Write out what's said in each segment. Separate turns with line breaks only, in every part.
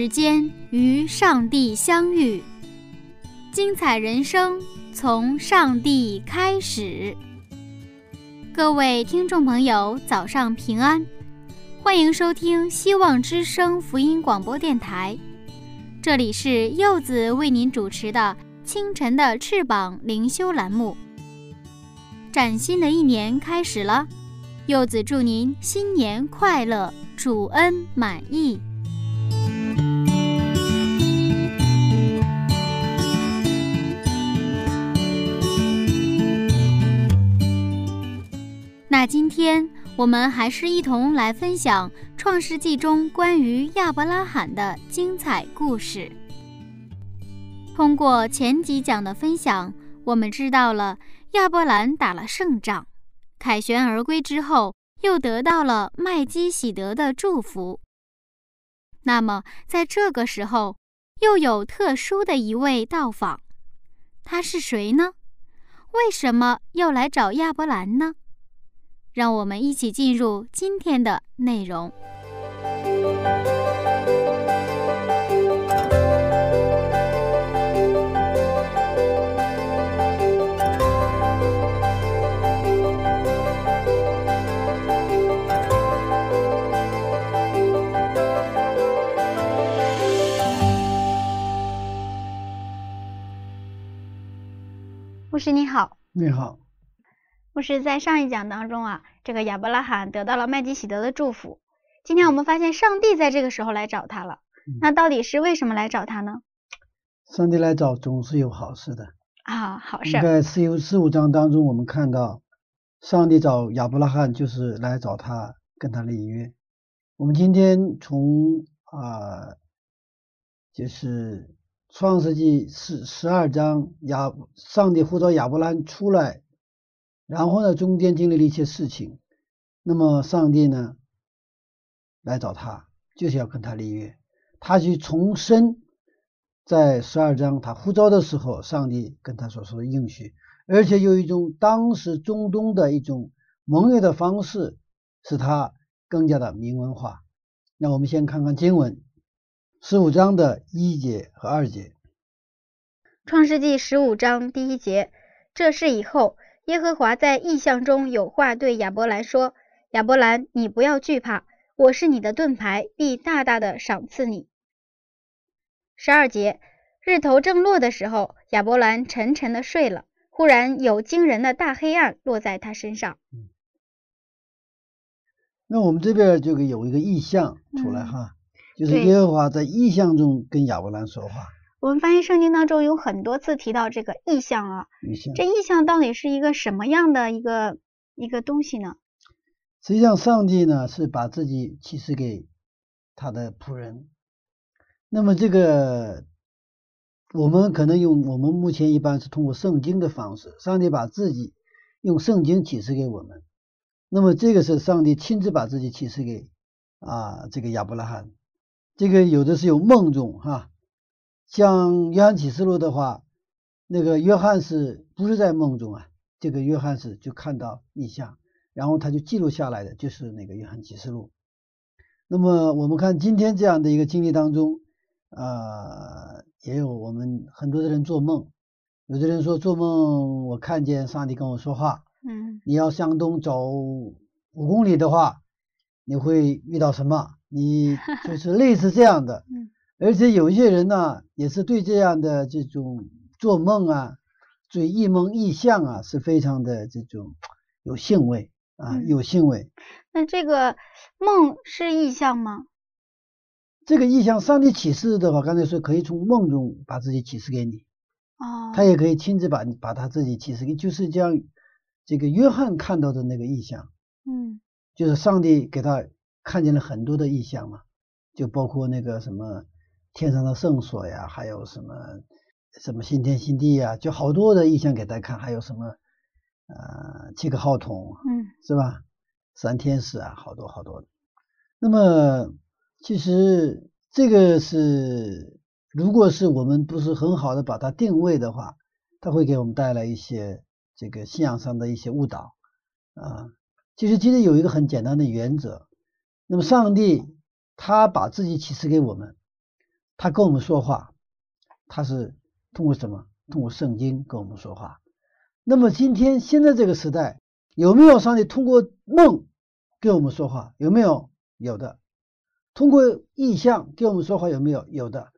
时间与上帝相遇，精彩人生从上帝开始。各位听众朋友，早上平安，欢迎收听希望之声福音广播电台。这里是柚子为您主持的清晨的翅膀灵修栏目。崭新的一年开始了，柚子祝您新年快乐，主恩满意。那今天我们还是一同来分享《创世纪》中关于亚伯拉罕的精彩故事。通过前几讲的分享，我们知道了亚伯兰打了胜仗，凯旋而归之后，又得到了麦基喜德的祝福。那么，在这个时候，又有特殊的一位到访，他是谁呢？为什么要来找亚伯兰呢？让我们一起进入今天的内容。
牧师你好，
你好，
牧师在上一讲当中啊，这个亚伯拉罕得到了麦基喜德的祝福。今天我们发现上帝在这个时候来找他了，那到底是为什么来找他呢？
上帝来找总是有好事的
啊，好事。
在四五十五章当中，我们看到上帝找亚伯拉罕就是来找他，跟他立约。我们今天从啊，就是创世纪十十二章亚上帝呼召亚伯兰出来，然后呢，中间经历了一些事情，那么上帝呢来找他，就是要跟他立约，他去重申。在十二章，他呼召的时候，上帝跟他所说的应许，而且有一种当时中东的一种盟约的方式，使他更加的明文化。那我们先看看经文，十五章的一节和二节。
创世纪十五章第一节，这是以后耶和华在异象中有话对亚伯兰说：“亚伯兰，你不要惧怕，我是你的盾牌，必大大的赏赐你。”十二节，日头正落的时候，亚伯兰沉沉的睡了。忽然有惊人的大黑暗落在他身上。
嗯，那我们这边就有一个意象出来哈，就是耶和华在意象中跟亚伯兰说话。
我们发现圣经当中有很多次提到这个意象啊，这意象到底是一个什么样的一个一个东西呢？
实际上，上帝呢是把自己启示给他的仆人。那么这个，我们可能用我们目前一般是通过圣经的方式，上帝把自己用圣经启示给我们。那么这个是上帝亲自把自己启示给啊这个亚伯拉罕。这个有的是有梦中哈，像约翰启示录的话，那个约翰是不是在梦中啊？这个约翰是就看到异象，然后他就记录下来的，就是那个约翰启示录。那么我们看今天这样的一个经历当中。呃，也有我们很多的人做梦，有的人说做梦我看见上帝跟我说话，
嗯，
你要向东走五公里的话，你会遇到什么？你就是类似这样的，
嗯，
而且有一些人呢，也是对这样的这种做梦啊，对异梦异象啊，是非常的这种有兴味啊，有兴味。
那这个梦是意象吗？
这个意象，上帝启示的话，刚才说可以从梦中把自己启示给你。
哦，
他也可以亲自把把他自己启示给，就是将这个约翰看到的那个意象，
嗯。
就是上帝给他看见了很多的意象嘛，就包括那个什么天上的圣所呀，还有什么什么新天新地呀，就好多的意象给他看，还有什么呃七个号筒，
嗯
是吧？三天使啊，好多好多的。那么其实这个是，如果是我们不是很好的把它定位的话，它会给我们带来一些这个信仰上的一些误导啊。其实今天有一个很简单的原则，那么上帝他把自己启示给我们，他跟我们说话，他是通过什么？通过圣经跟我们说话。那么今天现在这个时代，有没有上帝通过梦跟我们说话？有没有？有的。通过意象跟我们说话有没有？有的。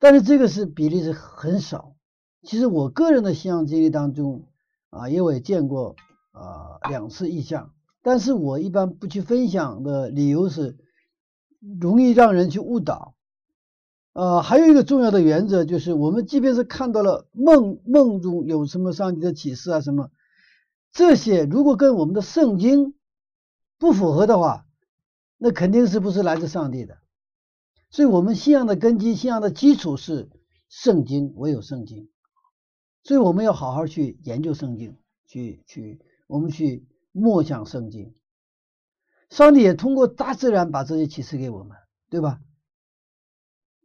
但是这个是比例是很少。其实我个人的信仰经历当中啊，因为我也见过啊两次意象，但是我一般不去分享的理由是容易让人去误导。呃，还有一个重要的原则就是，我们即便是看到了梦梦中有什么上帝的启示啊什么，这些如果跟我们的圣经不符合的话，那肯定是不是来自上帝的。所以，我们信仰的根基、信仰的基础是圣经，唯有圣经。所以，我们要好好去研究圣经，去去我们去默想圣经。上帝也通过大自然把这些启示给我们，对吧？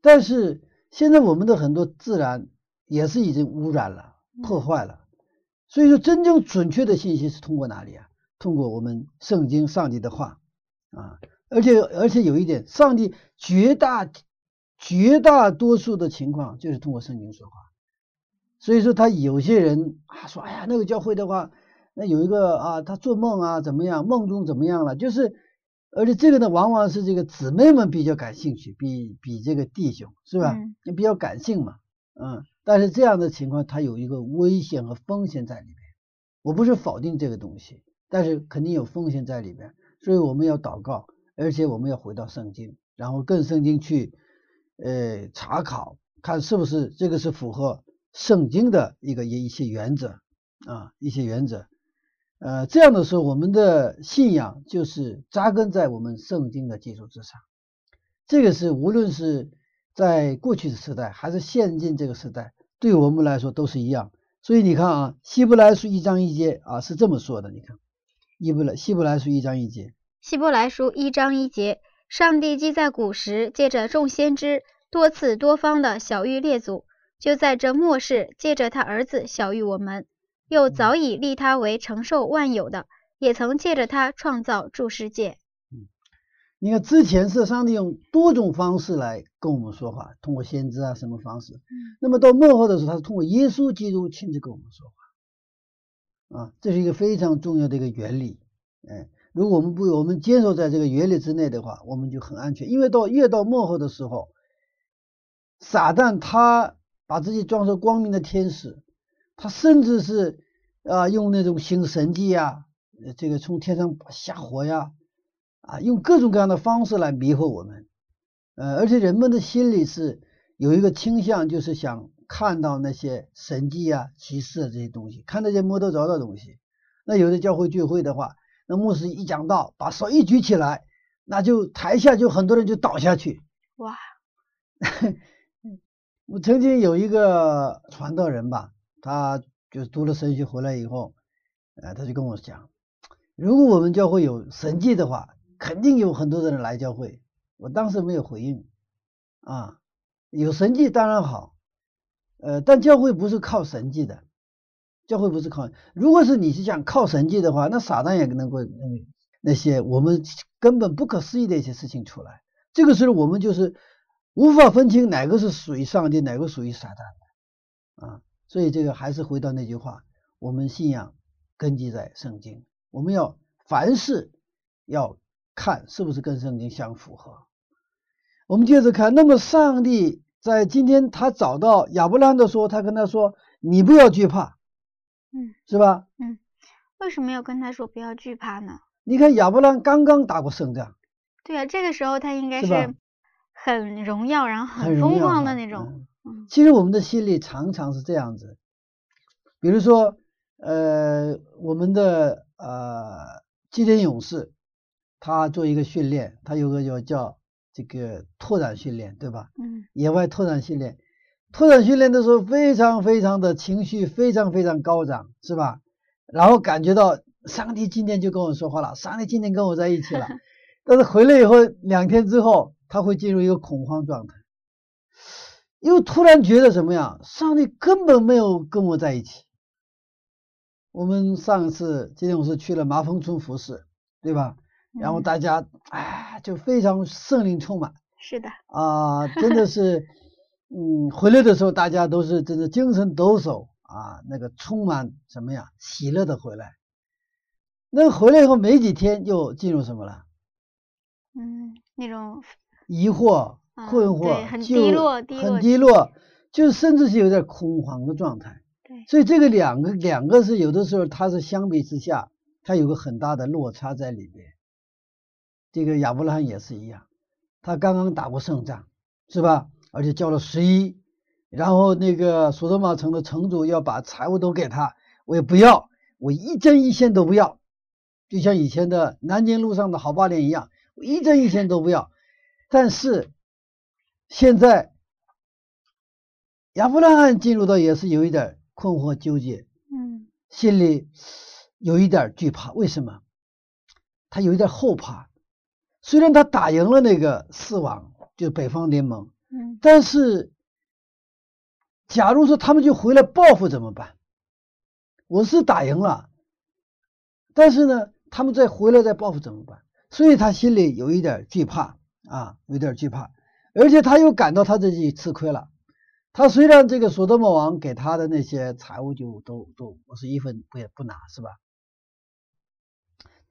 但是现在我们的很多自然也是已经污染了、破坏了，所以说真正准确的信息是通过哪里啊？通过我们圣经、上帝的话啊，而且而且有一点，上帝绝大绝大多数的情况就是通过圣经说话，所以说他有些人啊说，哎呀，那个教会的话，那有一个啊，他做梦啊怎么样，梦中怎么样了，就是。而且这个呢，往往是这个姊妹们比较感兴趣，比比这个弟兄是吧？也比较感性嘛，嗯。但是这样的情况，它有一个危险和风险在里面。我不是否定这个东西，但是肯定有风险在里面，所以我们要祷告，而且我们要回到圣经，然后跟圣经去呃查考，看是不是这个是符合圣经的一个一些原则啊，一些原则。呃，这样的时候，我们的信仰就是扎根在我们圣经的基础之上。这个是无论是在过去的时代，还是现今这个时代，对我们来说都是一样。所以你看啊，《希伯来书》一章一节啊是这么说的。你看，《希伯来希伯来书》一章一节，《
希伯来书》一章一节，上帝既在古时借着众先知多次多方的小谕列祖，就在这末世借着他儿子小谕我们。又早已立他为承受万有的，也曾借着他创造诸世界。
嗯，你看之前是上帝用多种方式来跟我们说话，通过先知啊什么方式。嗯，那么到末后的时候，他是通过耶稣基督亲自跟我们说话。啊，这是一个非常重要的一个原理。哎，如果我们不我们坚守在这个原理之内的话，我们就很安全。因为到越到末后的时候，撒旦他把自己装成光明的天使。他甚至是啊，用那种行神迹呀，这个从天上下火呀，啊，用各种各样的方式来迷惑我们。呃，而且人们的心里是有一个倾向，就是想看到那些神迹啊、奇事啊这些东西，看那些摸得着的东西。那有的教会聚会的话，那牧师一讲道，把手一举起来，那就台下就很多人就倒下去。
哇！
我曾经有一个传道人吧。他就读了神学回来以后，呃，他就跟我讲，如果我们教会有神迹的话，肯定有很多的人来教会。我当时没有回应，啊，有神迹当然好，呃，但教会不是靠神迹的，教会不是靠。如果是你是想靠神迹的话，那撒旦也能够那那些我们根本不可思议的一些事情出来。这个时候我们就是无法分清哪个是属于上帝，哪个属于撒旦的，啊。所以这个还是回到那句话，我们信仰根基在圣经，我们要凡事要看是不是跟圣经相符合。我们接着看，那么上帝在今天他找到亚伯拉罕的时候，他跟他说：“你不要惧怕。”
嗯，
是吧？
嗯，为什么要跟他说不要惧怕呢？
你看亚伯拉罕刚刚打过胜仗。
对啊，这个时候他应该是很荣耀，然后很风光的那种。
其实我们的心里常常是这样子，比如说，呃，我们的呃基甸勇士，他做一个训练，他有个叫叫这个拓展训练，对吧？
嗯
野外拓展训练，拓展训练的时候非常非常的情绪非常非常高涨，是吧？然后感觉到上帝今天就跟我说话了，上帝今天跟我在一起了。但是回来以后两天之后，他会进入一个恐慌状态，又突然觉得什么呀？上帝根本没有跟我在一起。我们上一次今天我是去了麻风村服饰，对吧？然后
嗯
大家哎就非常圣灵充满。
是的，
啊，真的是，嗯，回来的时候大家都是真的精神抖擞啊，那个充满什么呀，喜乐的回来。那回来以后没几天又进入什么了？
嗯，那种
疑惑、
嗯
困惑，
对很低落低落
很低落，就甚至是有点恐慌的状态。
对，
所以这个两个两个是有的时候它是相比之下，它有个很大的落差在里边。这个亚伯拉罕也是一样，他刚刚打过胜仗，是吧？而且交了十一，然后那个索多玛城的城主要把财物都给他，我也不要，我一针一线都不要，就像以前的南京路上的好八连一样，我一针一线都不要。但是现在亚伯拉罕进入到也是有一点困惑纠结，
嗯
心里有一点惧怕。为什么？他有一点后怕。虽然他打赢了那个四王，就是北方联盟，
嗯
但是假如说他们就回来报复怎么办？我是打赢了，但是呢，他们再回来再报复怎么办？所以他心里有一点惧怕啊，有点惧怕，而且他又感到他自己吃亏了。他虽然这个索多玛王给他的那些财物就都都我是一分不也不拿是吧？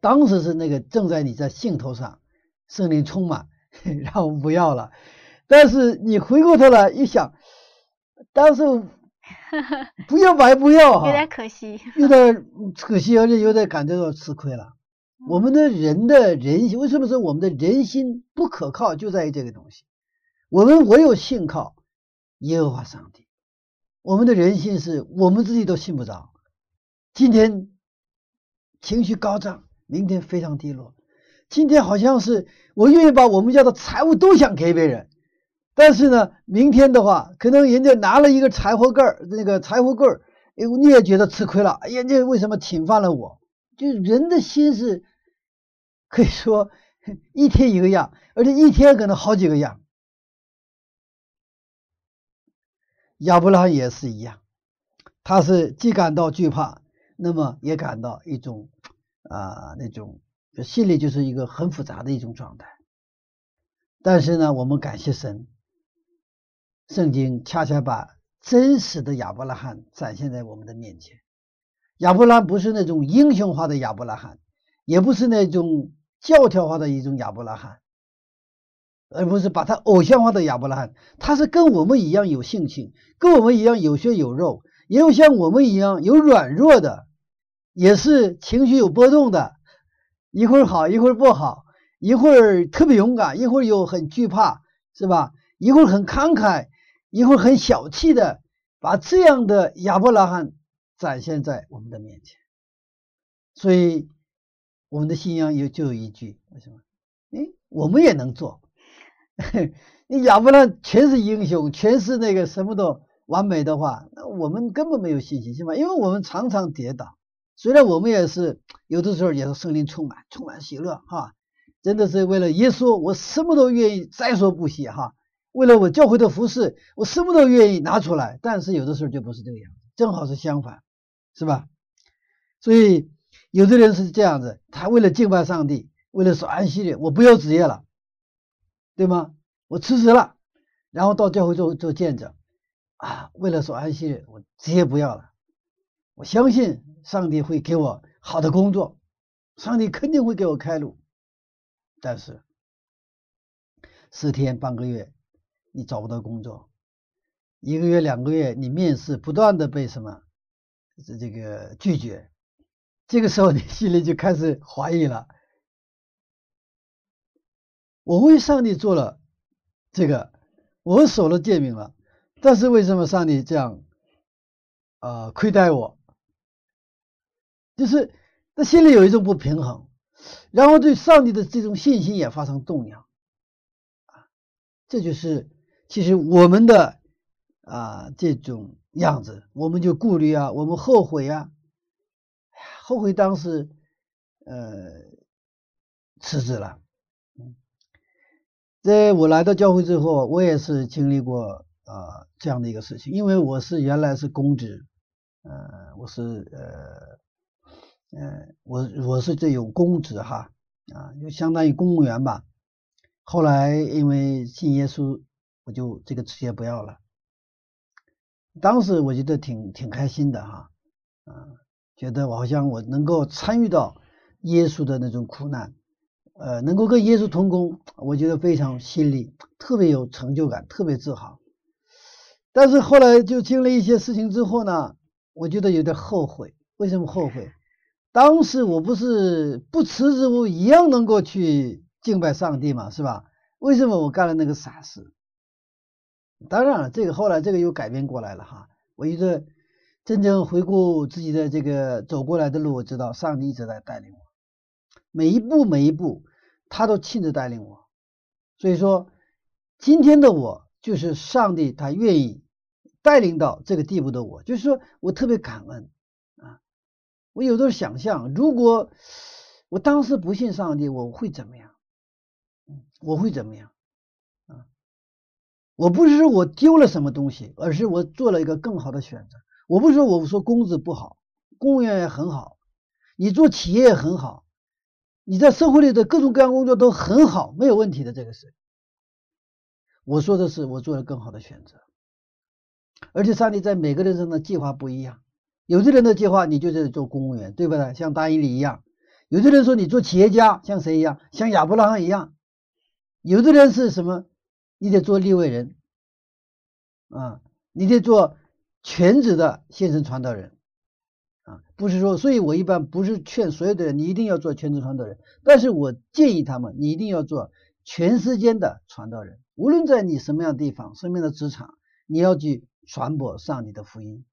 当时是那个正在你在兴头上，圣灵充满，然后不要了。但是你回过头来一想，当时 不要白不要哈，
有点可惜。
有点可惜，而且有点感觉到吃亏了。我们的人的人心，为什么说我们的人心不可靠，就在于这个东西。我们唯有信靠耶和华上帝，我们的人心是我们自己都信不着。今天情绪高涨，明天非常低落。今天好像是我愿意把我们家的财物都想给别人，但是呢，明天的话，可能人家拿了一个柴火棍儿，那个柴火棍儿，哎，你也觉得吃亏了。哎呀，这为什么侵犯了我？就人的心是可以说 一天一个样，而且一天可能好几个样。亚伯拉罕也是一样，他是既感到惧怕，那么也感到一种啊、那种心里就是一个很复杂的一种状态。但是呢，我们感谢神，圣经恰恰把真实的亚伯拉罕展现在我们的面前。亚伯拉罕不是那种英雄化的亚伯拉罕，也不是那种教条化的一种亚伯拉罕，而不是把他偶像化的亚伯拉罕。他是跟我们一样有性情，跟我们一样有血有肉，也有像我们一样有软弱的，也是情绪有波动的，一会儿好一会儿不好，一会儿特别勇敢，一会儿又很惧怕，是吧？一会儿很慷慨，一会儿很小气的，把这样的亚伯拉罕展现在我们的面前。所以我们的信仰有就有一句，为什么？诶，我们也能做。你亚伯拉全是英雄，全是那个什么都完美的话，那我们根本没有信心，是吧？因为我们常常跌倒。虽然我们也是有的时候也是圣灵充满，充满喜乐哈，真的是为了耶稣，我什么都愿意再说不惜哈。为了我教会的服饰，我什么都愿意拿出来。但是有的时候就不是这个样子，正好是相反，是吧？所以有的人是这样子，他为了敬拜上帝，为了守安息日，我不要职业了，对吗？我辞职了，然后到教会做做见证啊，为了守安息日，我职业不要了。我相信上帝会给我好的工作，上帝肯定会给我开路。但是十天半个月你找不到工作，一个月两个月你面试不断的被什么这这个拒绝，这个时候你心里就开始怀疑了。我为上帝做了这个，我守了诫命了，但是为什么上帝这样啊、亏待我？就是他心里有一种不平衡，然后对上帝的这种信心也发生动摇啊，这就是其实我们的啊这种样子，我们就顾虑啊，我们后悔啊，后悔当时呃辞职了。在我来到教会之后，我也是经历过啊这样的一个事情，因为我是原来是公职，呃，我是呃呃，我我是这有公职哈啊，就相当于公务员吧。后来因为信耶稣，我就这个职业不要了。当时我觉得挺挺开心的哈，啊，觉得我好像我能够参与到耶稣的那种苦难。呃，能够跟耶稣同工，我觉得非常心里特别有成就感，特别自豪。但是后来就经历一些事情之后呢，我觉得有点后悔。为什么后悔？当时我不是不辞职，我一样能够去敬拜上帝嘛，是吧？为什么我干了那个傻事？当然了，这个后来这个又改变过来了哈。我一直真正回顾自己的这个走过来的路，我知道上帝一直在带领我。每一步每一步，他都亲自带领我，所以说今天的我就是上帝，他愿意带领到这个地步的我，就是说我特别感恩啊！我有时候想象，如果我当时不信上帝，我会怎么样？我会怎么样？啊！我不是说我丢了什么东西，而是我做了一个更好的选择。我不是说我说工资不好，公务员也很好，你做企业也很好。你在社会里的各种各样工作都很好，没有问题的。这个是我说的是我做了更好的选择，而且上帝在每个人生的计划不一样。有的人的计划你就是做公务员，对不对？像大英里一样。有的人说你做企业家，像谁一样？像亚伯拉罕一样。有的人是什么？你得做立位人啊，你得做全职的现身传道人。啊，不是说，所以我一般不是劝所有的人你一定要做全职传道人，但是我建议他们，你一定要做全世间的传道人，无论在你什么样的地方，什么样的职场，你要去传播上帝的福音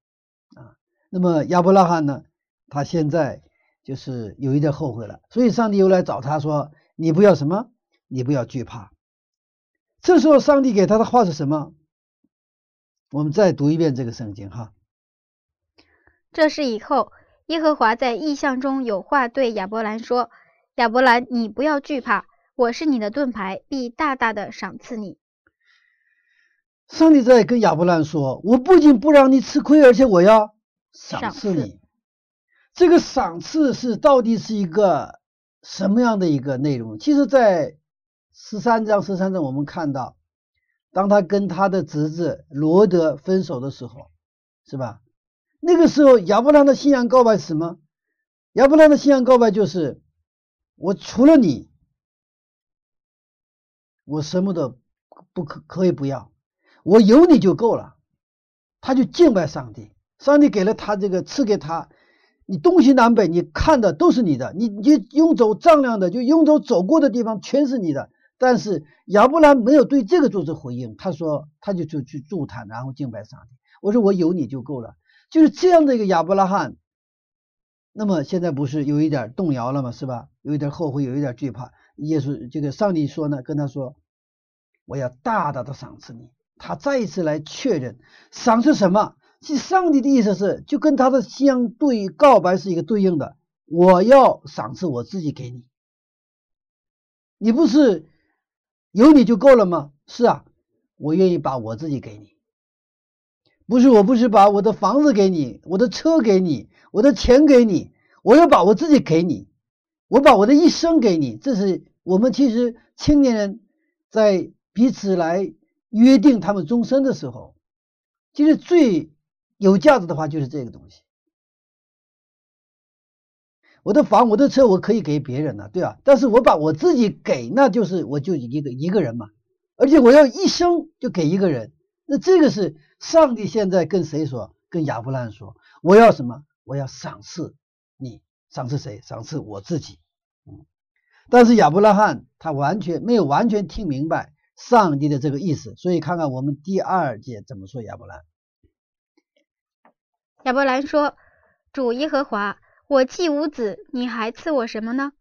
啊。那么亚伯拉罕呢，他现在就是有一点后悔了，所以上帝又来找他说，你不要什么，你不要惧怕。这时候上帝给他的话是什么？我们再读一遍这个圣经哈。
这是以后，耶和华在异象中有话对亚伯兰说：“亚伯兰，你不要惧怕，我是你的盾牌，必大大的赏赐你。”
上帝在跟亚伯兰说：“我不仅不让你吃亏，而且我要赏赐你。”这个赏赐是到底是一个什么样的一个内容？其实，在十三章十三章我们看到，当他跟他的侄子罗德分手的时候，是吧？那个时候，亚伯兰的信仰告白是什么？亚伯拉罕的信仰告白就是：我除了你，我什么都不可可以不要，我有你就够了。他就敬拜上帝，上帝给了他这个赐给他，你东西南北你看的都是你的，你你用走丈量的，就用走走过的地方全是你的。但是亚伯兰没有对这个做出回应，他说他就就去祝他，然后敬拜上帝。我说我有你就够了。就是这样的一个亚伯拉罕，那么现在不是有一点动摇了吗？是吧？有一点后悔，有一点惧怕。耶稣这个上帝说呢，跟他说：“我要大大的赏赐你。”他再一次来确认赏赐什么？其实上帝的意思是，就跟他的相对告白是一个对应的。我要赏赐我自己给你，你不是有你就够了吗？是啊，我愿意把我自己给你。不是，我不是把我的房子给你，我的车给你，我的钱给你，我要把我自己给你，我把我的一生给你。这是我们其实青年人在彼此来约定他们终身的时候，其实最有价值的话就是这个东西。我的房，我的车，我可以给别人了，对吧？但是我把我自己给，那就是我就一个一个人嘛，而且我要一生就给一个人，那这个是。上帝现在跟谁说？跟亚伯兰说：“我要什么？我要赏赐你，赏赐谁？赏赐我自己。”嗯，但是亚伯拉罕他完全没有完全听明白上帝的这个意思，所以看看我们第二节怎么说亚伯兰。
亚伯兰说：“主耶和华，我既无子，你还赐我什么呢？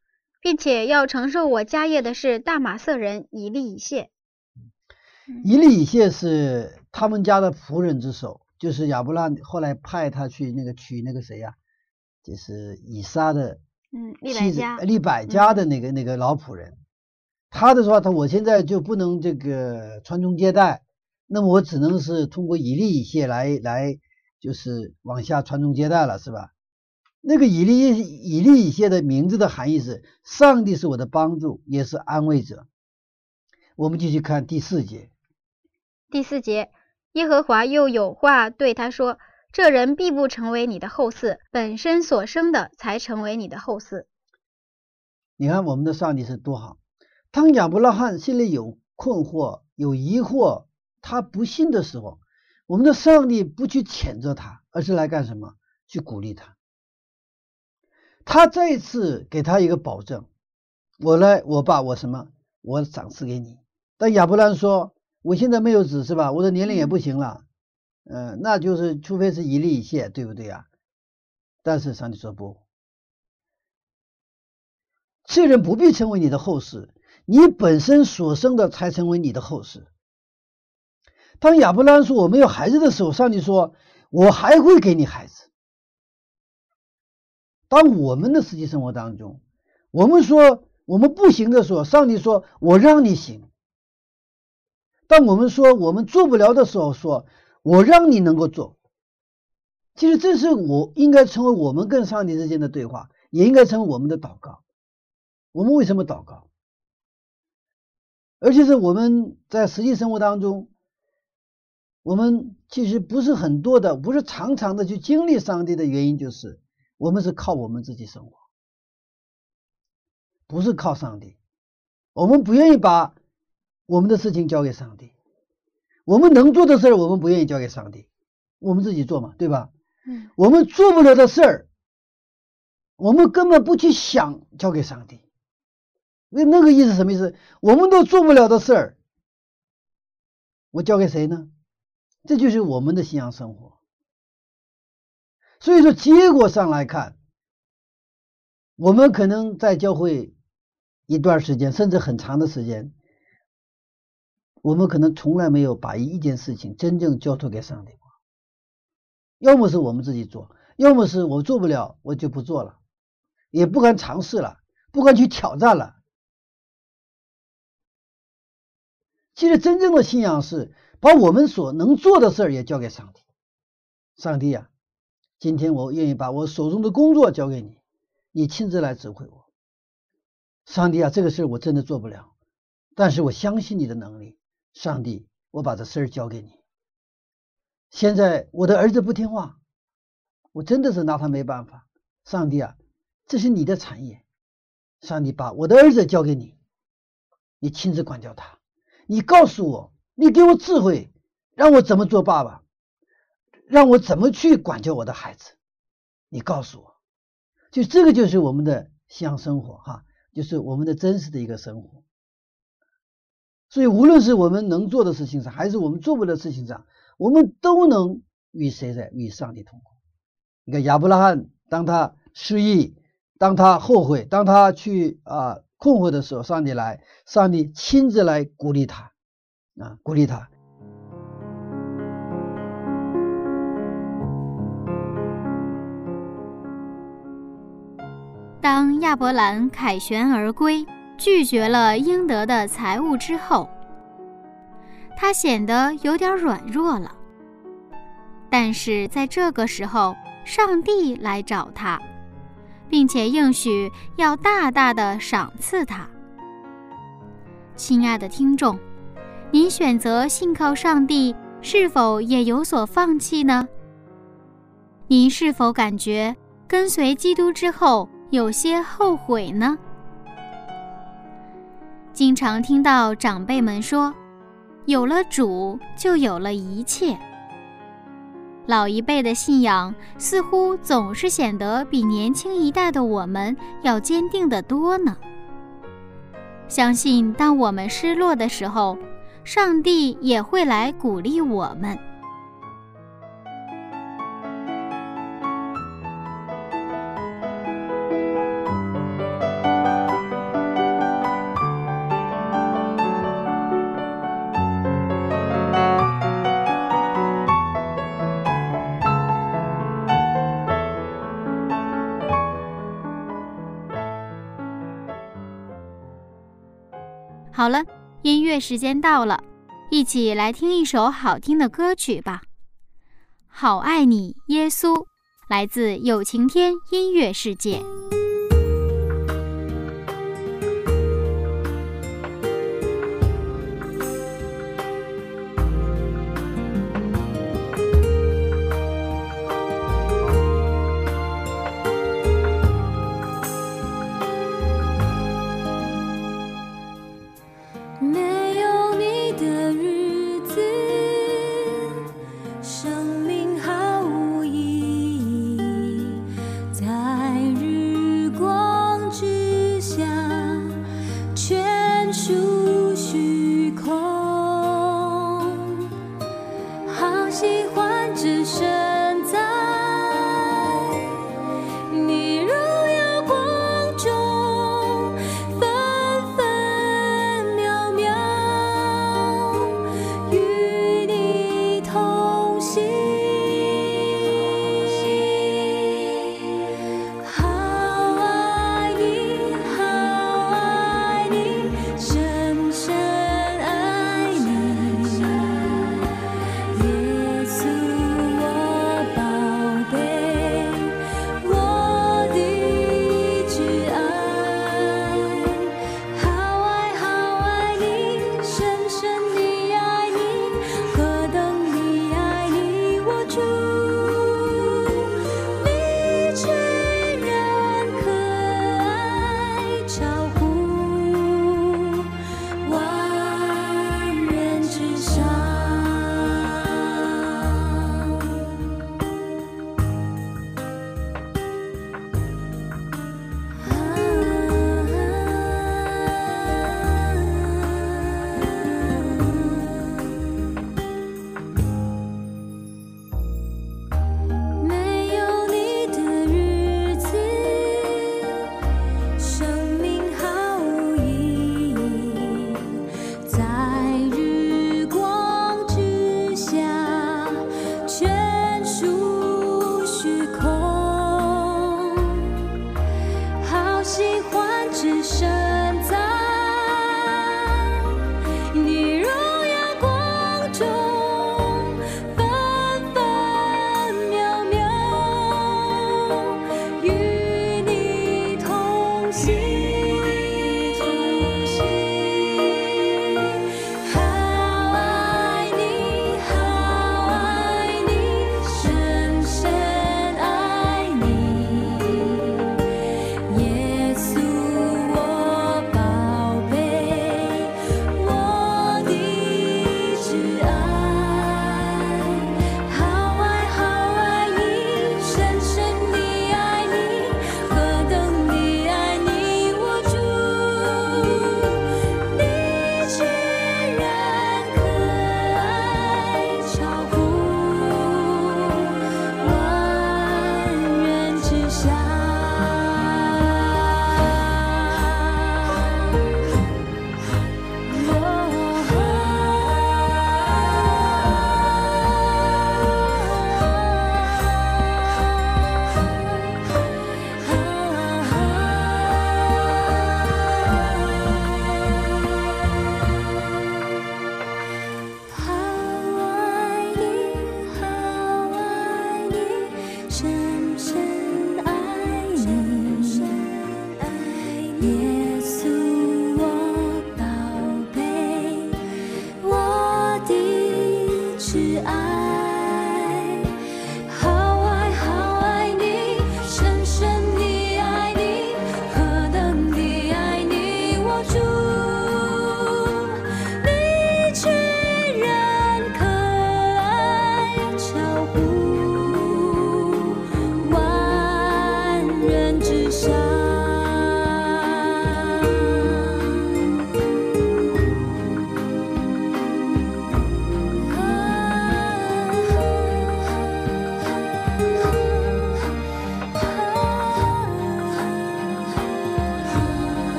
并且要承受我家业的是大马色人以利以谢。
以利以谢是他们家的仆人之首，就是亚伯拉后来派他去那个娶那个谁呀，就是以撒的
嗯，利百
妻子，利百家的那个那个老仆人。他的说他我现在就不能这个传宗接代，那么我只能是通过以利以谢来来就是往下传宗接代了，是吧？那个以利以利以谢的名字的含义是上帝是我的帮助，也是安慰者。我们继续看第四节。
第四节，耶和华又有话对他说：“这人必不成为你的后嗣，本身所生的才成为你的后嗣。
你看我们的上帝是多好。当亚伯拉罕心里有困惑、有疑惑，他不信的时候，我们的上帝不去谴责他，而是来干什么？去鼓励他。他再一次给他一个保证：我来，我把我什么，我赏赐给你。但亚伯兰说：“我现在没有子，是吧？我的年龄也不行了，嗯、那就是除非是一例一谢，对不对呀？”但是上帝说不，这人不必成为你的后世，你本身所生的才成为你的后世。当亚伯拉罕说我没有孩子的时候，上帝说：“我还会给你孩子。”当我们的实际生活当中，我们说我们不行的时候，上帝说：“我让你行。”当我们说我们做不了的时候，说：“我让你能够做。”其实这是我应该成为我们跟上帝之间的对话，也应该成为我们的祷告。我们为什么祷告？而且是我们在实际生活当中，我们其实不是很多的，不是常常的去经历上帝的原因，就是我们是靠我们自己生活，不是靠上帝。我们不愿意把我们的事情交给上帝，我们能做的事儿，我们不愿意交给上帝，我们自己做嘛，对吧？
嗯，
我们做不了的事儿，我们根本不去想交给上帝。那那个意思什么意思？我们都做不了的事儿，我交给谁呢？这就是我们的信仰生活。所以说，结果上来看，我们可能在教会一段时间，甚至很长的时间，我们可能从来没有把一件事情真正交托给上帝。要么是我们自己做，要么是我做不了，我就不做了，也不敢尝试了，不敢去挑战了。其实真正的信仰是把我们所能做的事儿也交给上帝。上帝呀、今天我愿意把我手中的工作交给你，你亲自来指挥我。上帝啊，这个事儿我真的做不了，但是我相信你的能力。上帝，我把这事儿交给你。现在我的儿子不听话，我真的是拿他没办法。上帝啊，这是你的产业，上帝把我的儿子交给你，你亲自管教他。你告诉我，你给我智慧，让我怎么做爸爸，让我怎么去管教我的孩子。你告诉我，就这个就是我们的信仰生活哈，就是我们的真实的一个生活。所以，无论是我们能做的事情上，还是我们做不了的事情上，我们都能与谁在与上帝同行。你看亚伯拉罕，当他失忆，当他后悔，当他去啊困惑的时候，上帝来，上帝亲自来鼓励他，啊，鼓励他。
当亚伯兰凯旋而归，拒绝了应得的财物之后，他显得有点软弱了。但是在这个时候，上帝来找他，并且应许要大大的赏赐他。亲爱的听众，您选择信靠上帝，是否也有所放弃呢？您是否感觉跟随基督之后有些后悔呢？经常听到长辈们说：“有了主，就有了一切。”老一辈的信仰似乎总是显得比年轻一代的我们要坚定得多呢。相信当我们失落的时候，上帝也会来鼓励我们。好了，音乐时间到了，一起来听一首好听的歌曲吧。好爱你，耶稣，来自有晴天音乐世界。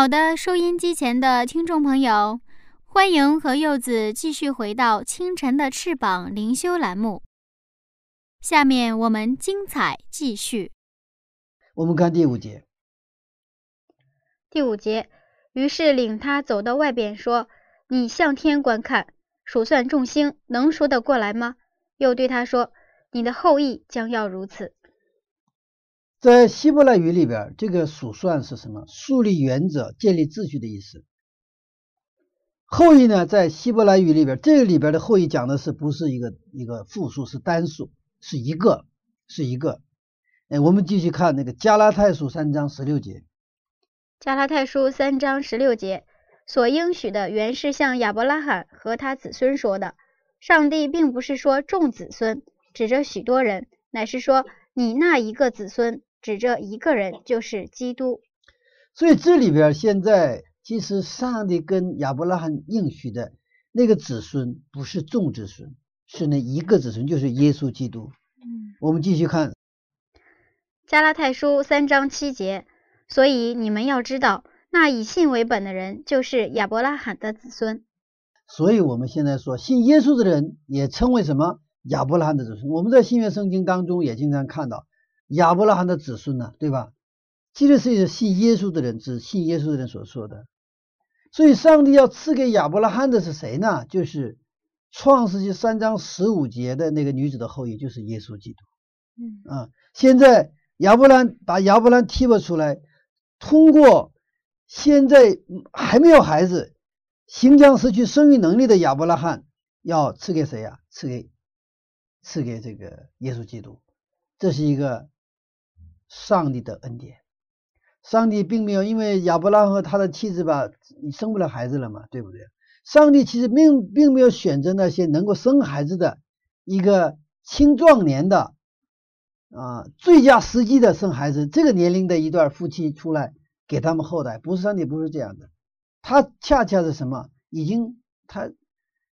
好的，收音机前的听众朋友，欢迎和柚子继续回到清晨的翅膀灵修栏目。下面我们精彩继续。
我们看第五节。
第五节，于是领他走到外边，说：“你向天观看，数算众星，能数得过来吗？”又对他说：“你的后裔将要如此。”
在希伯来语里边，这个数算是什么？树立原则、建立秩序的意思。后裔呢，在希伯来语里边，这里边的后裔讲的是不是一个一个复数，是单数，是一个，是一个。哎，我们继续看那个加拉太书三章十六节。
加拉太书三章十六节所应许的，原是向亚伯拉罕和他子孙说的。上帝并不是说众子孙，指着许多人，乃是说你那一个子孙，指着一个人，就是基督。
所以这里边现在其实上帝跟亚伯拉罕应许的那个子孙，不是众子孙，是那一个子孙，就是耶稣基督。
嗯，
我们继续看
加拉太书三章七节。所以你们要知道，那以信为本的人就是亚伯拉罕的子孙。
所以我们现在说，信耶稣的人也称为什么？亚伯拉罕的子孙。我们在新约圣经当中也经常看到亚伯拉罕的子孙呢，对吧？其实是信耶稣的人，指信耶稣的人所说的。所以上帝要赐给亚伯拉罕的是谁呢？就是创世纪三章十五节的那个女子的后裔，就是耶稣基督。
嗯
啊，现在亚伯兰把亚伯兰提拔出来。通过现在还没有孩子，行将失去生育能力的亚伯拉罕，要赐给谁呀？赐给赐给这个耶稣基督，这是一个上帝的恩典。上帝并没有因为亚伯拉罕和他的妻子吧，你生不了孩子了嘛，对不对？上帝其实并并没有选择那些能够生孩子的一个青壮年的。啊，最佳时机的生孩子，这个年龄的一对夫妻出来给他们后代，不是上帝不是这样的，他恰恰是什么？已经他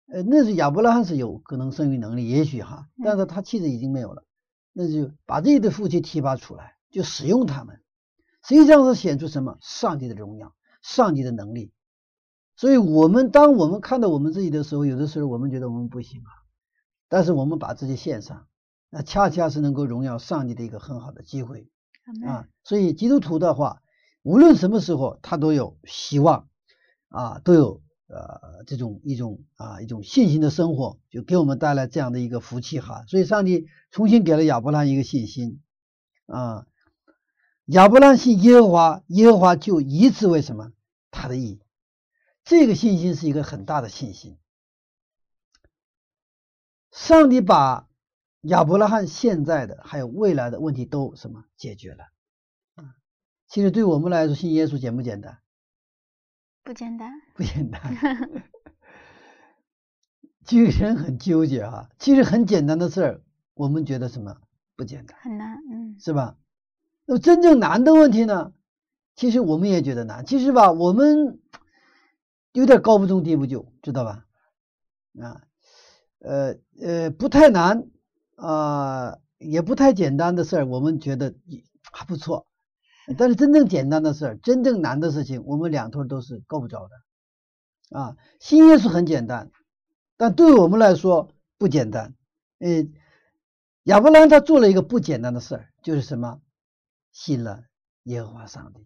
呃，那是亚伯拉罕是有可能生育能力，也许哈，但是他妻子已经没有了，那就把这一对夫妻提拔出来，就使用他们，实际上是显出什么？上帝的荣耀，上帝的能力。所以，我们当我们看到我们自己的时候，有的时候我们觉得我们不行啊，但是我们把自己献上。那恰恰是能够荣耀上帝的一个很好的机会啊！所以基督徒的话，无论什么时候他都有希望啊，都有呃这种一种啊一种信心的生活，就给我们带来这样的一个福气哈。所以上帝重新给了亚伯拉一个信心啊，亚伯兰信耶和华，耶和华就以此为什么他的义，这个信心是一个很大的信心。上帝把。亚伯拉罕现在的还有未来的问题都什么解决了啊？其实对我们来说，信耶稣简不简单？
不简单，
不简单。其实人很纠结啊。其实很简单的事儿，我们觉得什么不简单？
很难，嗯，
是吧？那么真正难的问题呢？其实我们也觉得难。其实吧，我们有点高不中低不就，知道吧？啊，呃呃，不太难。啊，也不太简单的事儿，我们觉得还不错。但是真正简单的事儿，真正难的事情，我们两头都是够不着的。啊，信耶稣很简单，但对我们来说不简单。呃，亚伯兰他做了一个不简单的事儿，就是什么？信了耶和华上帝。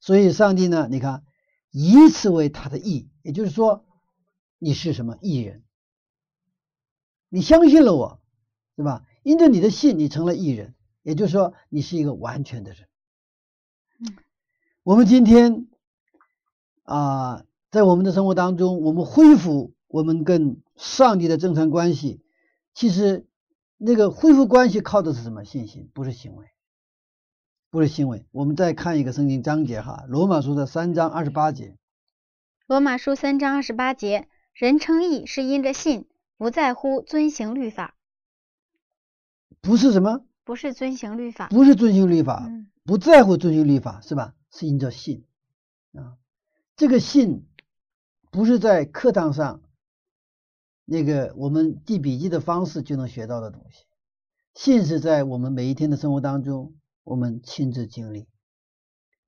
所以上帝呢，你看，以此为他的义，也就是说，你是什么义人？你相信了我。对吧？因着你的信，你成了义人，也就是说，你是一个完全的人。
嗯，
我们今天啊，在我们的生活当中，我们恢复我们跟上帝的正常关系，其实那个恢复关系靠的是什么？信心，不是行为，不是新闻。我们再看一个圣经章节哈，《罗马书》的三章二十八节，《
罗马书》三章二十八节，人称义是因着信，不在乎遵行律法。
不是什么？
不是遵行律法，
不是遵行律法，
嗯，
不在乎遵行律法，是吧？是因着信啊。这个信不是在课堂上那个我们记笔记的方式就能学到的东西，信是在我们每一天的生活当中，我们亲自经历。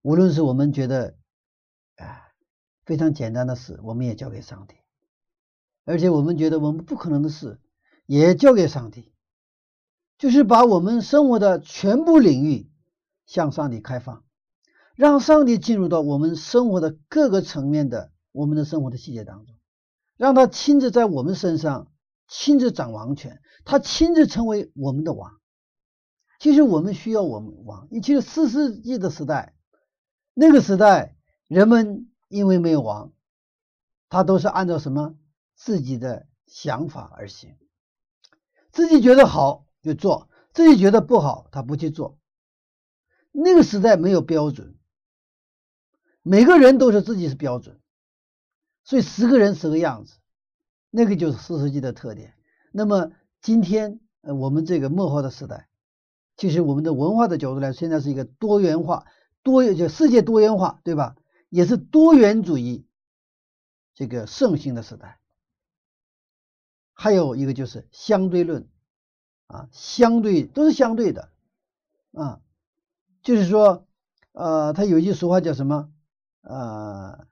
无论是我们觉得啊非常简单的事，我们也交给上帝；而且我们觉得我们不可能的事，也交给上帝。就是把我们生活的全部领域向上帝开放，让上帝进入到我们生活的各个层面的我们的生活的细节当中，让他亲自在我们身上亲自掌王权，他亲自成为我们的王。其实我们需要我们王，其实四世纪的时代，那个时代人们因为没有王，他都是按照什么自己的想法而行，自己觉得好就做，自己觉得不好他不去做。那个时代没有标准，每个人都是自己是标准，所以十个人十个样子，那个就是四世纪的特点。那么今天呃我们这个幕后的时代。其实我们的文化的角度来，现在是一个多元化、多就世界多元化，对吧？也是多元主义这个盛行的时代。还有一个就是相对论啊，相对都是相对的啊，就是说，呃，他有一句俗话叫什么？呃，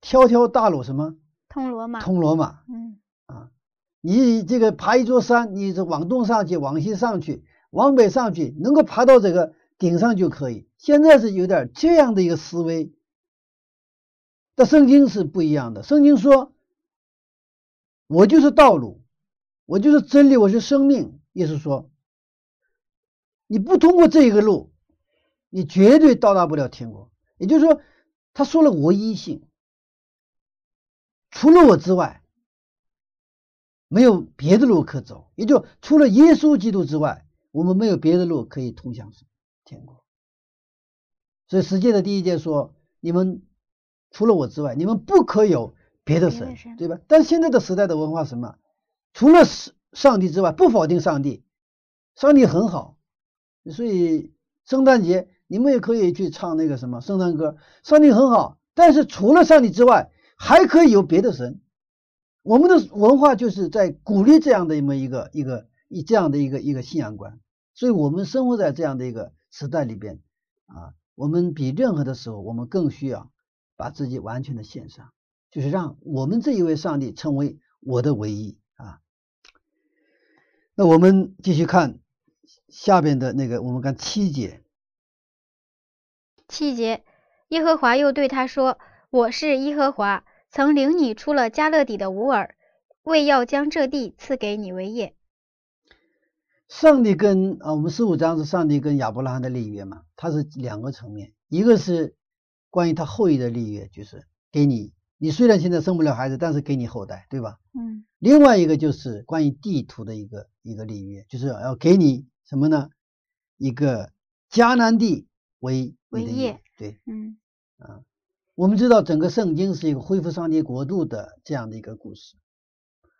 条条大路什么？
通罗马。
通罗马。
嗯。
啊，你这个爬一座山，你是往东上去，往西上去。往北上去，能够爬到这个顶上就可以。现在是有点这样的一个思维，但圣经是不一样的。圣经说：“我就是道路，我就是真理，我是生命。”意思说，你不通过这一个路，你绝对到达不了天国。也就是说，他说了唯一性，除了我之外，没有别的路可走。也就除了耶稣基督之外。我们没有别的路可以通向天国，所以十诫的第一诫说：你们除了我之外，你们不可有别的神，对吧？但现在的时代的文化什么？除了上上帝之外，不否定上帝，上帝很好。所以圣诞节你们也可以去唱那个什么圣诞歌，上帝很好。但是除了上帝之外，还可以有别的神。我们的文化就是在鼓励这样的一么一个一个。以这样的一个一个信仰观，所以我们生活在这样的一个时代里边啊，我们比任何的时候，我们更需要把自己完全的献上，就是让我们这一位上帝成为我的唯一啊。那我们继续看下边的那个，我们看七节。
七节，耶和华又对他说：“我是耶和华，曾领你出了加勒底的乌尔，为要将这地赐给你为业。”
上帝跟啊，我们十五章是上帝跟亚伯拉罕的立约嘛，它是两个层面，一个是关于他后裔的立约，就是给你，你虽然现在生不了孩子，但是给你后代，对吧？
嗯。
另外一个就是关于地图的一个一个立约，就是要给你什么呢？一个迦南地为
为业，
对，
嗯
啊，我们知道整个圣经是一个恢复上帝国度的这样的一个故事。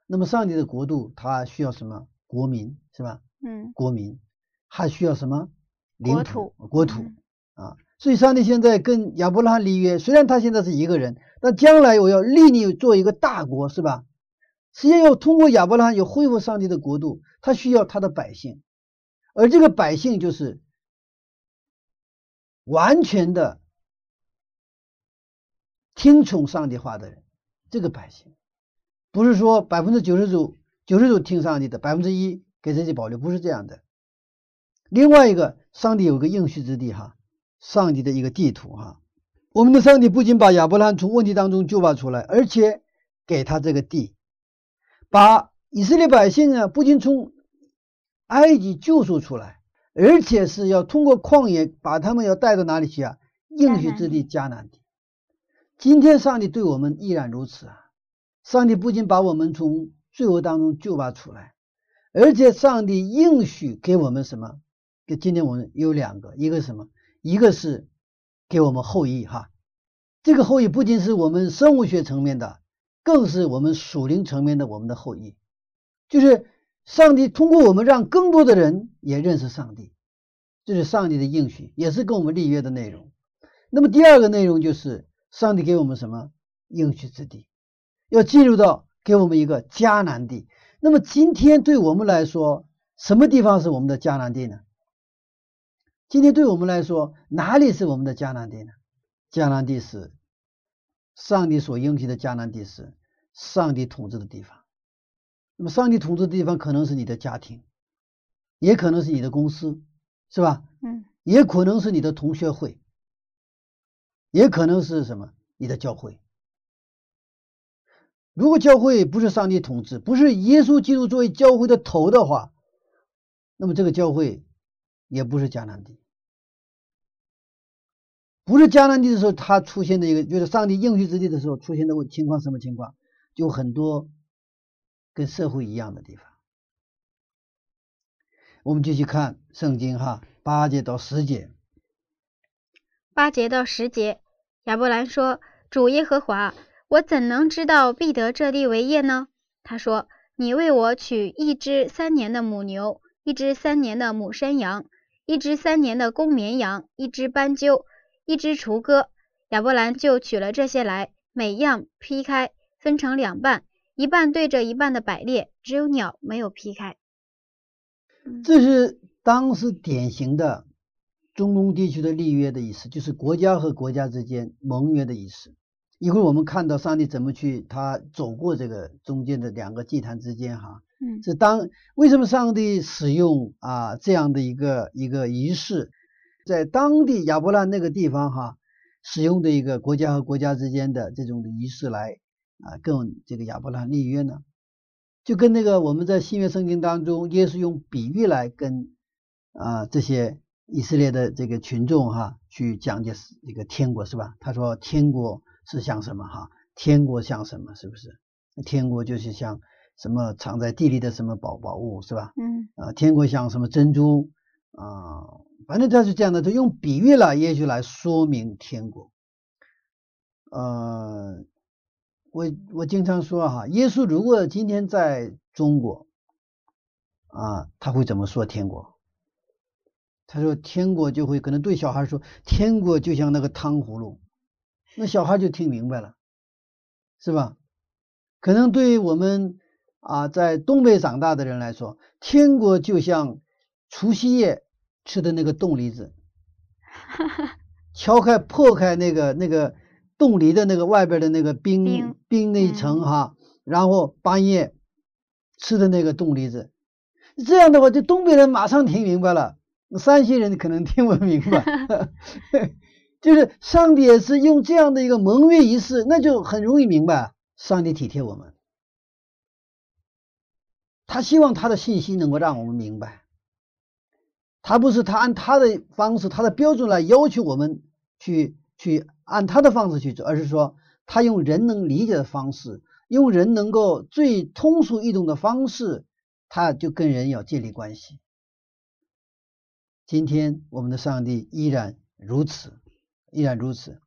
那么上帝的国度，它需要什么？国民是吧？
嗯，
国民还需要什么？
领土，
国土啊！所以上帝现在跟亚伯拉罕立约，虽然他现在是一个人，但将来我要立你做一个大国，是吧？实际上要通过亚伯拉罕，要恢复上帝的国度，他需要他的百姓，而这个百姓就是完全的听从上帝话的人。这个百姓不是说百分之九十九九十九听上帝的，百分之一。给自己保留不是这样的。另外一个，上帝有个应许之地哈，上帝的一个地图哈。我们的上帝不仅把亚伯拉罕从问题当中救拔出来，而且给他这个地，把以色列百姓啊，不仅从埃及救赎出来，而且是要通过旷野把他们要带到哪里去啊？应许之地迦南地。今天上帝对我们依然如此啊！上帝不仅把我们从罪恶当中救拔出来。而且上帝应许给我们什么？给今天我们有两个，一个什么？一个是给我们后裔哈。这个后裔不仅是我们生物学层面的，更是我们属灵层面的我们的后裔。就是上帝通过我们让更多的人也认识上帝，这是上帝的应许，也是跟我们立约的内容。那么第二个内容就是上帝给我们什么应许之地，要进入到给我们一个迦南地。那么今天对我们来说，什么地方是我们的迦南地呢？今天对我们来说，哪里是我们的迦南地呢？迦南地是上帝所应许的迦南地，是上帝统治的地方。那么上帝统治的地方可能是你的家庭，也可能是你的公司，是吧？
嗯，
也可能是你的同学会，也可能是什么？你的教会。如果教会不是上帝统治，不是耶稣基督作为教会的头的话，那么这个教会也不是迦南地。不是迦南地的时候，它出现的一个就是上帝应许之地的时候出现的情况什么情况？就很多跟社会一样的地方。我们继续看圣经哈，八节到十节。
八节到十节，亚伯兰说：“主耶和华，我怎能知道必得这地为业呢？”他说：“你为我取一只三年的母牛，一只三年的母山羊，一只三年的公绵羊，一只斑鸠，一只雏鸽。”亚伯兰就取了这些来，每样劈开，分成两半，一半对着一半的摆列，只有鸟没有劈开。
这是当时典型的中东地区的立约的意思，就是国家和国家之间盟约的意思。一会儿我们看到上帝怎么去他走过这个中间的两个祭坛之间，哈，
嗯，
是当为什么上帝使用啊这样的一个一个仪式，在当地亚伯兰那个地方哈使用的一个国家和国家之间的这种的仪式来啊跟这个亚伯兰立约呢？就跟那个我们在新约圣经当中，耶稣用比喻来跟啊这些以色列的这个群众哈去讲解这个天国是吧？他说天国是像什么哈？天国像什么？是不是？天国就是像什么藏在地里的什么宝宝物是吧？
嗯
啊，天国像什么珍珠啊？反正他是这样的，他用比喻了也许来说明天国。呃。我我经常说哈，耶稣如果今天在中国啊，他会怎么说天国？他说天国就会可能对小孩说，天国就像那个糖葫芦，那小孩就听明白了，是吧？可能对于我们啊在东北长大的人来说，天国就像除夕夜吃的那个冻梨子，敲开破开那个那个。冻梨的那个外边的那个冰冰那一层哈，然后半夜吃的那个冻梨子，这样的话，就东北人马上听明白了，山西人可能听不明白。就是上帝也是用这样的一个盟约仪式，那就很容易明白，上帝体贴我们，他希望他的信息能够让我们明白，他不是他按他的方式、他的标准来要求我们去去。按他的方式去做，而是说他用人能理解的方式，用人能够最通俗易懂的方式，他就跟人要建立关系。今天我们的上帝依然如此，依然如此。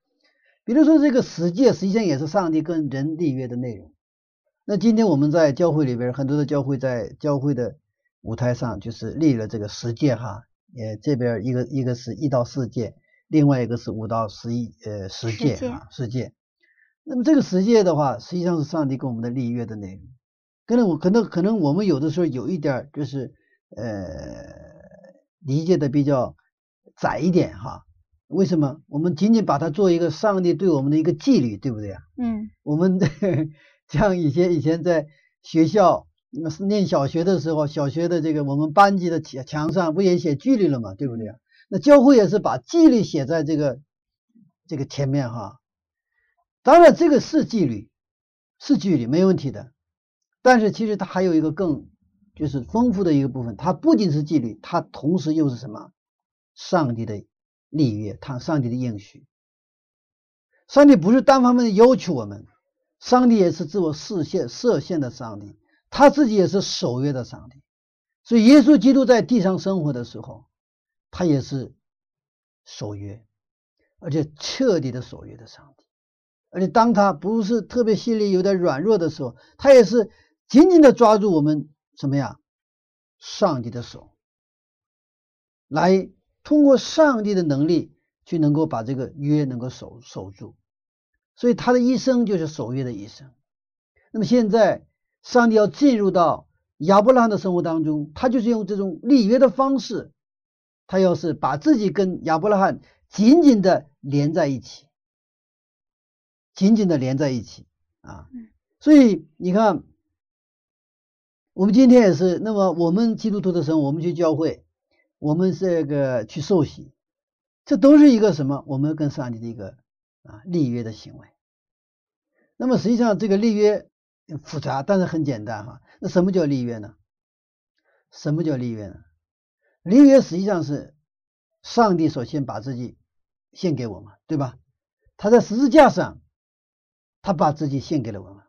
比如说这个十诫，实际上也是上帝跟人立约的内容。那今天我们在教会里边，很多的教会在教会的舞台上就是立了这个十诫哈，也这边一个一个是一到四诫。另外一个是五到十一，呃，十诫啊，十诫。那么这个十诫的话，实际上是上帝跟我们的立约的内容。可能我可能可能我们有的时候有一点就是呃理解的比较窄一点哈。为什么？我们仅仅把它做一个上帝对我们的一个纪律，对不对啊？
嗯。
我们 像以前以前在学校念小学的时候，小学的这个我们班级的墙墙上不也写纪律了嘛，对不对啊？那教会也是把纪律写在这个这个前面哈，当然这个是纪律，是纪律没问题的，但是其实它还有一个更就是丰富的一个部分，它不仅是纪律，它同时又是什么？上帝的立约，他上帝的应许。上帝不是单方面的要求我们，上帝也是自我视限设限的上帝，他自己也是守约的上帝。所以耶稣基督在地上生活的时候。他也是守约，而且彻底的守约的上帝。而且当他不是特别心里有点软弱的时候，他也是紧紧的抓住我们什么呀？上帝的手，来通过上帝的能力去能够把这个约能够守守住。所以他的一生就是守约的一生。那么现在上帝要进入到亚伯拉罕的生活当中，他就是用这种立约的方式。他要是把自己跟亚伯拉罕紧紧的连在一起，紧紧的连在一起啊，所以你看，我们今天也是，那么我们基督徒的生活，我们去教会，我们这个去受洗，这都是一个什么？我们跟上帝的一个啊立约的行为。那么实际上这个立约复杂，但是很简单哈。那什么叫立约呢？什么叫立约呢？立约实际上是上帝首先把自己献给我们，对吧？他在十字架上，他把自己献给了我们。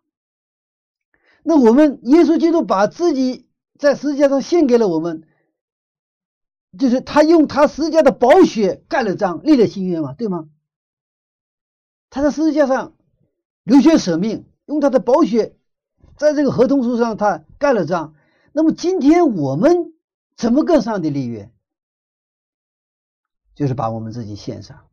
那我们耶稣基督把自己在十字架上献给了我们，就是他用他十字架的宝血盖了章，立了新约嘛，对吗？他在十字架上流血舍命，用他的宝血在这个合同书上他盖了章。那么今天我们怎么跟上帝立约？就是把我们自己献上，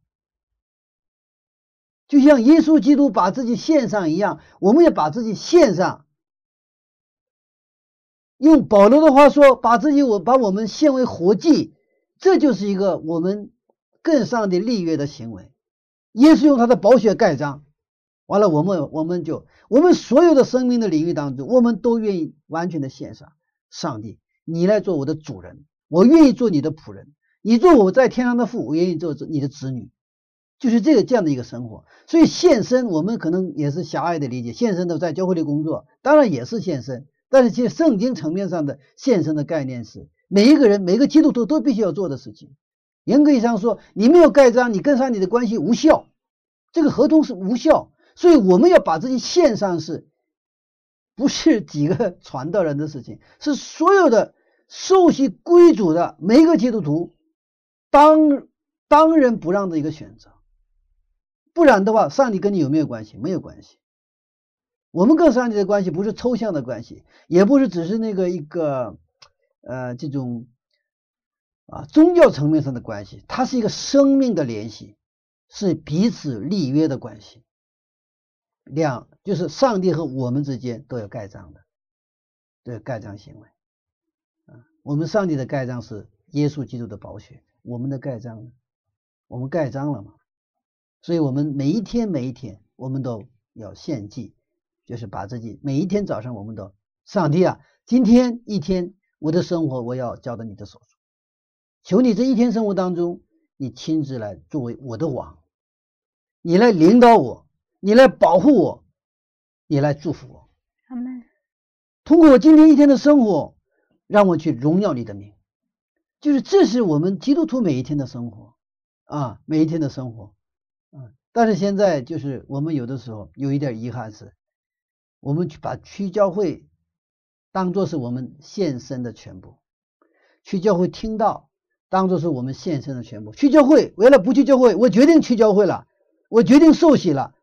就像耶稣基督把自己献上一样，我们也把自己献上。用保罗的话说，把自己我把我们献为活祭，这就是一个我们更上的立约的行为。耶稣用他的宝血盖章，完了，我们我们就我们所有的生命的领域当中，我们都愿意完全的献上。上帝，你来做我的主人，我愿意做你的仆人，你做我在天上的父，我愿意做你的子女，就是这个这样的一个生活。所以献身，我们可能也是狭隘的理解，献身都在教会里工作，当然也是献身。但是，其实圣经层面上的献身的概念是每一个人、每个基督徒都必须要做的事情。严格意义上说，你没有盖章，你跟上帝的关系无效，这个合同是无效。所以，我们要把自己献上，是不是几个传道人的事情？是所有的受洗归主的每一个基督徒当当仁不让的一个选择。不然的话，上帝跟你有没有关系？没有关系。我们跟上帝的关系不是抽象的关系，也不是只是那个一个呃这种啊宗教层面上的关系，它是一个生命的联系，是彼此立约的关系。两就是上帝和我们之间都有盖章的，都有盖章行为。啊，我们上帝的盖章是耶稣基督的宝血，我们的盖章呢？我们盖章了嘛？所以我们每一天每一天，我们都要献祭。就是把自己每一天早上，我们都上帝啊，今天一天我的生活我要交到你的手中，求你这一天生活当中，你亲自来作为我的王，你来领导我，你来保护我，你来祝福我。
阿门。
通过我今天一天的生活，让我去荣耀你的名，就是这是我们基督徒每一天的生活啊，每一天的生活啊。但是现在就是我们有的时候有一点遗憾是。我们去把去教会当做是我们献身的全部，去教会听到当做是我们献身的全部。去教会为了不去教会，我决定去教会了，我决定受洗了，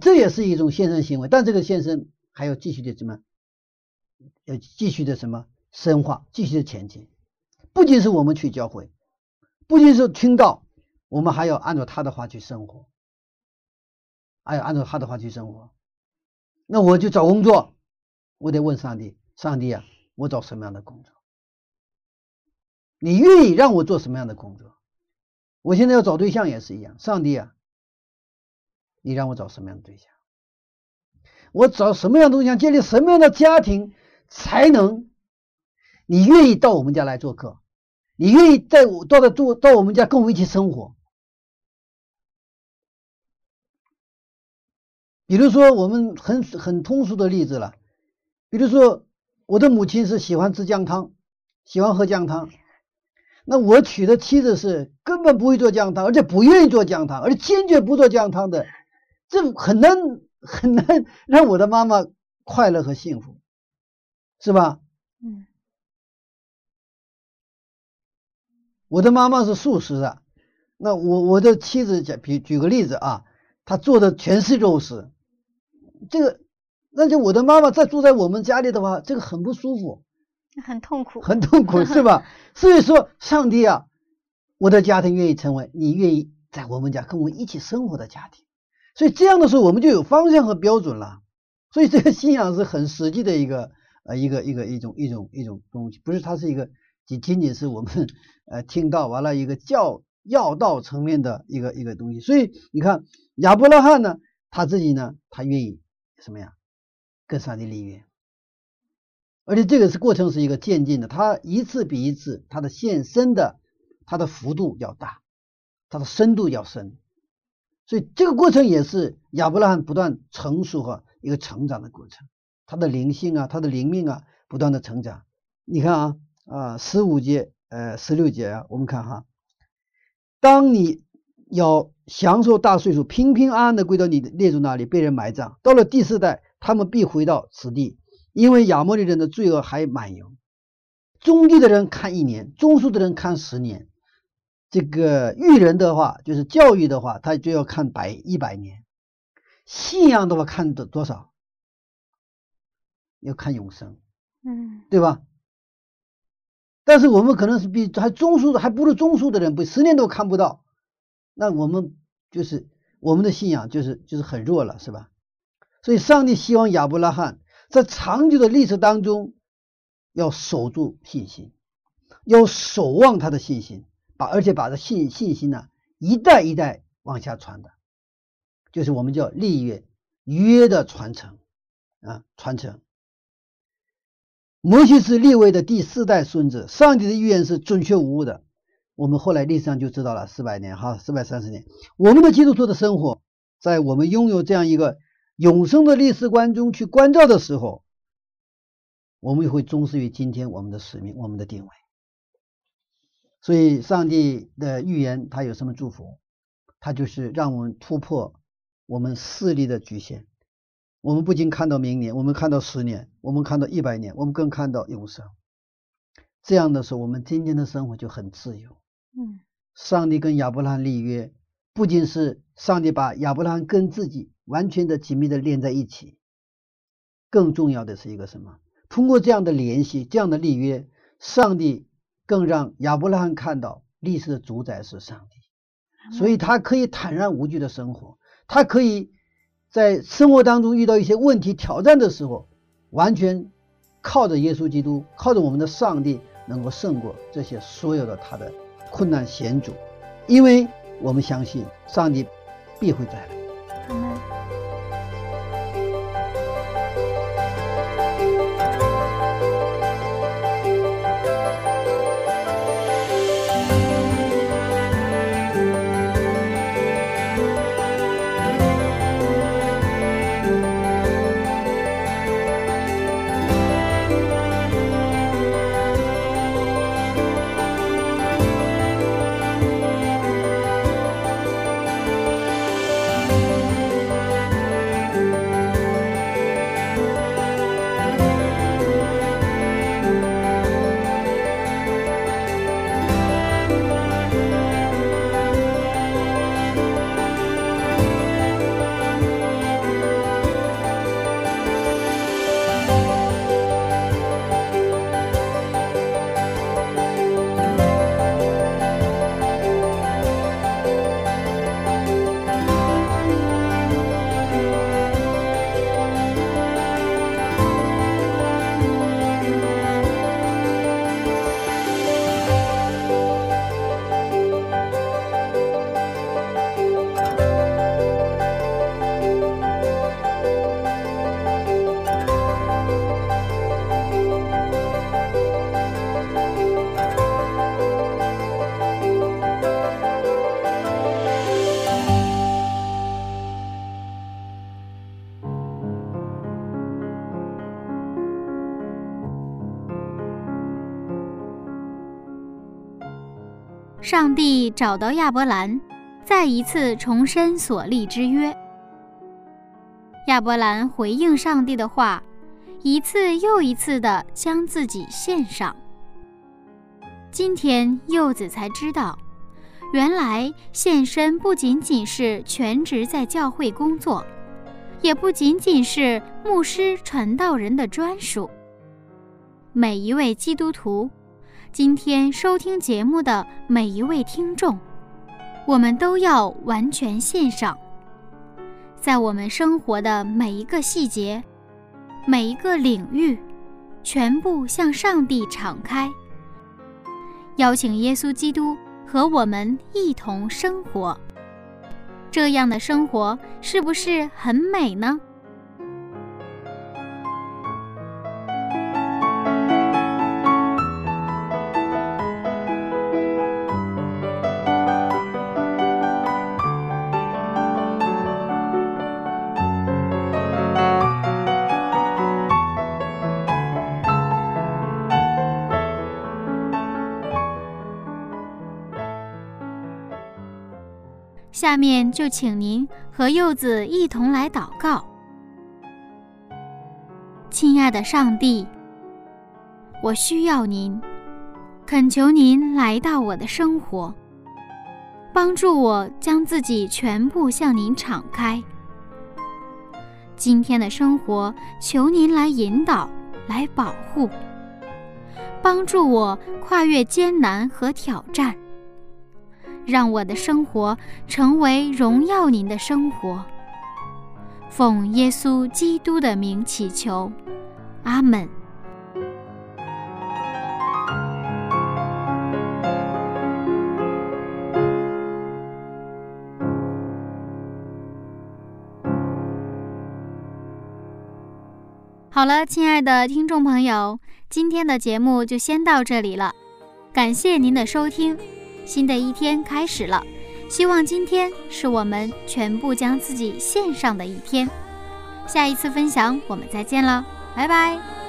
这也是一种献身行为。但这个献身还要继续的什么？要继续的什么深化，继续的前进。不仅是我们去教会，不仅是听到，我们还要按照他的话去生活，还要按照他的话去生活。那我就找工作，我得问上帝：上帝啊，我找什么样的工作？你愿意让我做什么样的工作？我现在要找对象也是一样，上帝啊，你让我找什么样的对象？我找什么样的对象，建立什么样的家庭才能？你愿意到我们家来做客？你愿意在我到的住到我们家跟我一起生活？比如说，我们很很通俗的例子了。比如说，我的母亲是喜欢吃姜汤，喜欢喝姜汤。那我娶的妻子是根本不会做姜汤，而且不愿意做姜汤，而且坚决不做姜汤的，这很难很难让我的妈妈快乐和幸福，是吧？
嗯。
我的妈妈是素食的，那我我的妻子讲，比举个例子啊，她做的全是肉食。这个，那就我的妈妈再住在我们家里的话，这个很不舒服，
很痛苦，
很痛苦，是吧？所以说，上帝啊，我的家庭愿意成为你愿意在我们家跟我们一起生活的家庭，所以这样的时候，我们就有方向和标准了。所以这个信仰是很实际的一个呃一个一个一种一种一种东西，不是它是一个仅仅仅是我们呃听到完了一个教要道层面的一个一个东西。所以你看亚伯拉罕呢，他自己呢，他愿意。什么呀？跟上帝立约，而且这个是过程是一个渐进的，它一次比一次，它的现身的它的幅度要大，它的深度要深，所以这个过程也是亚伯拉罕不断成熟和一个成长的过程，他的灵性啊，他的灵命啊，不断的成长。你看啊啊，十五节呃十六节啊，我们看哈，当你要享受大岁数，平平安安的归到你的列祖那里，被人埋葬，到了第四代，他们必回到此地。因为亚摩利人的罪恶还满盈，中地的人看一年，中枢的人看十年，这个育人的话就是教育的话，他就要看百一百年，信仰的话看多多少，要看永生，
嗯，
对吧？但是我们可能是比还中枢的还不如中枢的人，不十年都看不到，那我们就是我们的信仰就是就是很弱了，是吧？所以上帝希望亚伯拉罕。在长久的历史当中，要守住信心，要守望他的信心，把而且把这信信心呢一代一代往下传的，就是我们叫立约约的传承啊传承。摩西是立位的第四代孙子，上帝的预言是准确无误的。我们后来历史上就知道了，四百年哈，四百三十年，我们的基督徒的生活，在我们拥有这样一个。永生的历史观中去关照的时候，我们也会忠实于今天我们的使命、我们的定位。所以，上帝的预言他有什么祝福？他就是让我们突破我们视力的局限。我们不仅看到明年，我们看到十年，我们看到一百年，我们更看到永生。这样的时候，我们今天的生活就很自由。
嗯，
上帝跟亚伯拉罕立约，不仅是上帝把亚伯拉罕跟自己。完全的紧密的连在一起。更重要的是一个什么？通过这样的联系，这样的立约，上帝更让亚伯拉罕看到历史的主宰是上帝，所以他可以坦然无惧的生活。他可以在生活当中遇到一些问题挑战的时候，完全靠着耶稣基督，靠着我们的上帝，能够胜过这些所有的他的困难险阻，因为我们相信上帝必会再来。
找到亚伯兰，再一次重申所立之约。亚伯兰回应上帝的话，一次又一次地将自己献上。今天柚子才知道，原来献身不仅仅是全职在教会工作，也不仅仅是牧师传道人的专属。每一位基督徒。今天收听节目的每一位听众，我们都要完全献上，在我们生活的每一个细节、每一个领域，全部向上帝敞开，邀请耶稣基督和我们一同生活。这样的生活是不是很美呢？
下面就请您和柚子一同来祷告。亲爱的上帝，我需要您，恳求您来到我的生活，帮助我将自己全部向您敞开。今天的生活，求您来引导，来保护，帮助我跨越艰难和挑战。让我的生活成为荣耀您的生活。奉耶稣基督的名祈求，阿门。好了，亲爱的听众朋友，今天的节目就先到这里了，感谢您的收听。新的一天开始了，希望今天是我们全部将自己献上的一天。下一次分享，我们再见了，拜拜。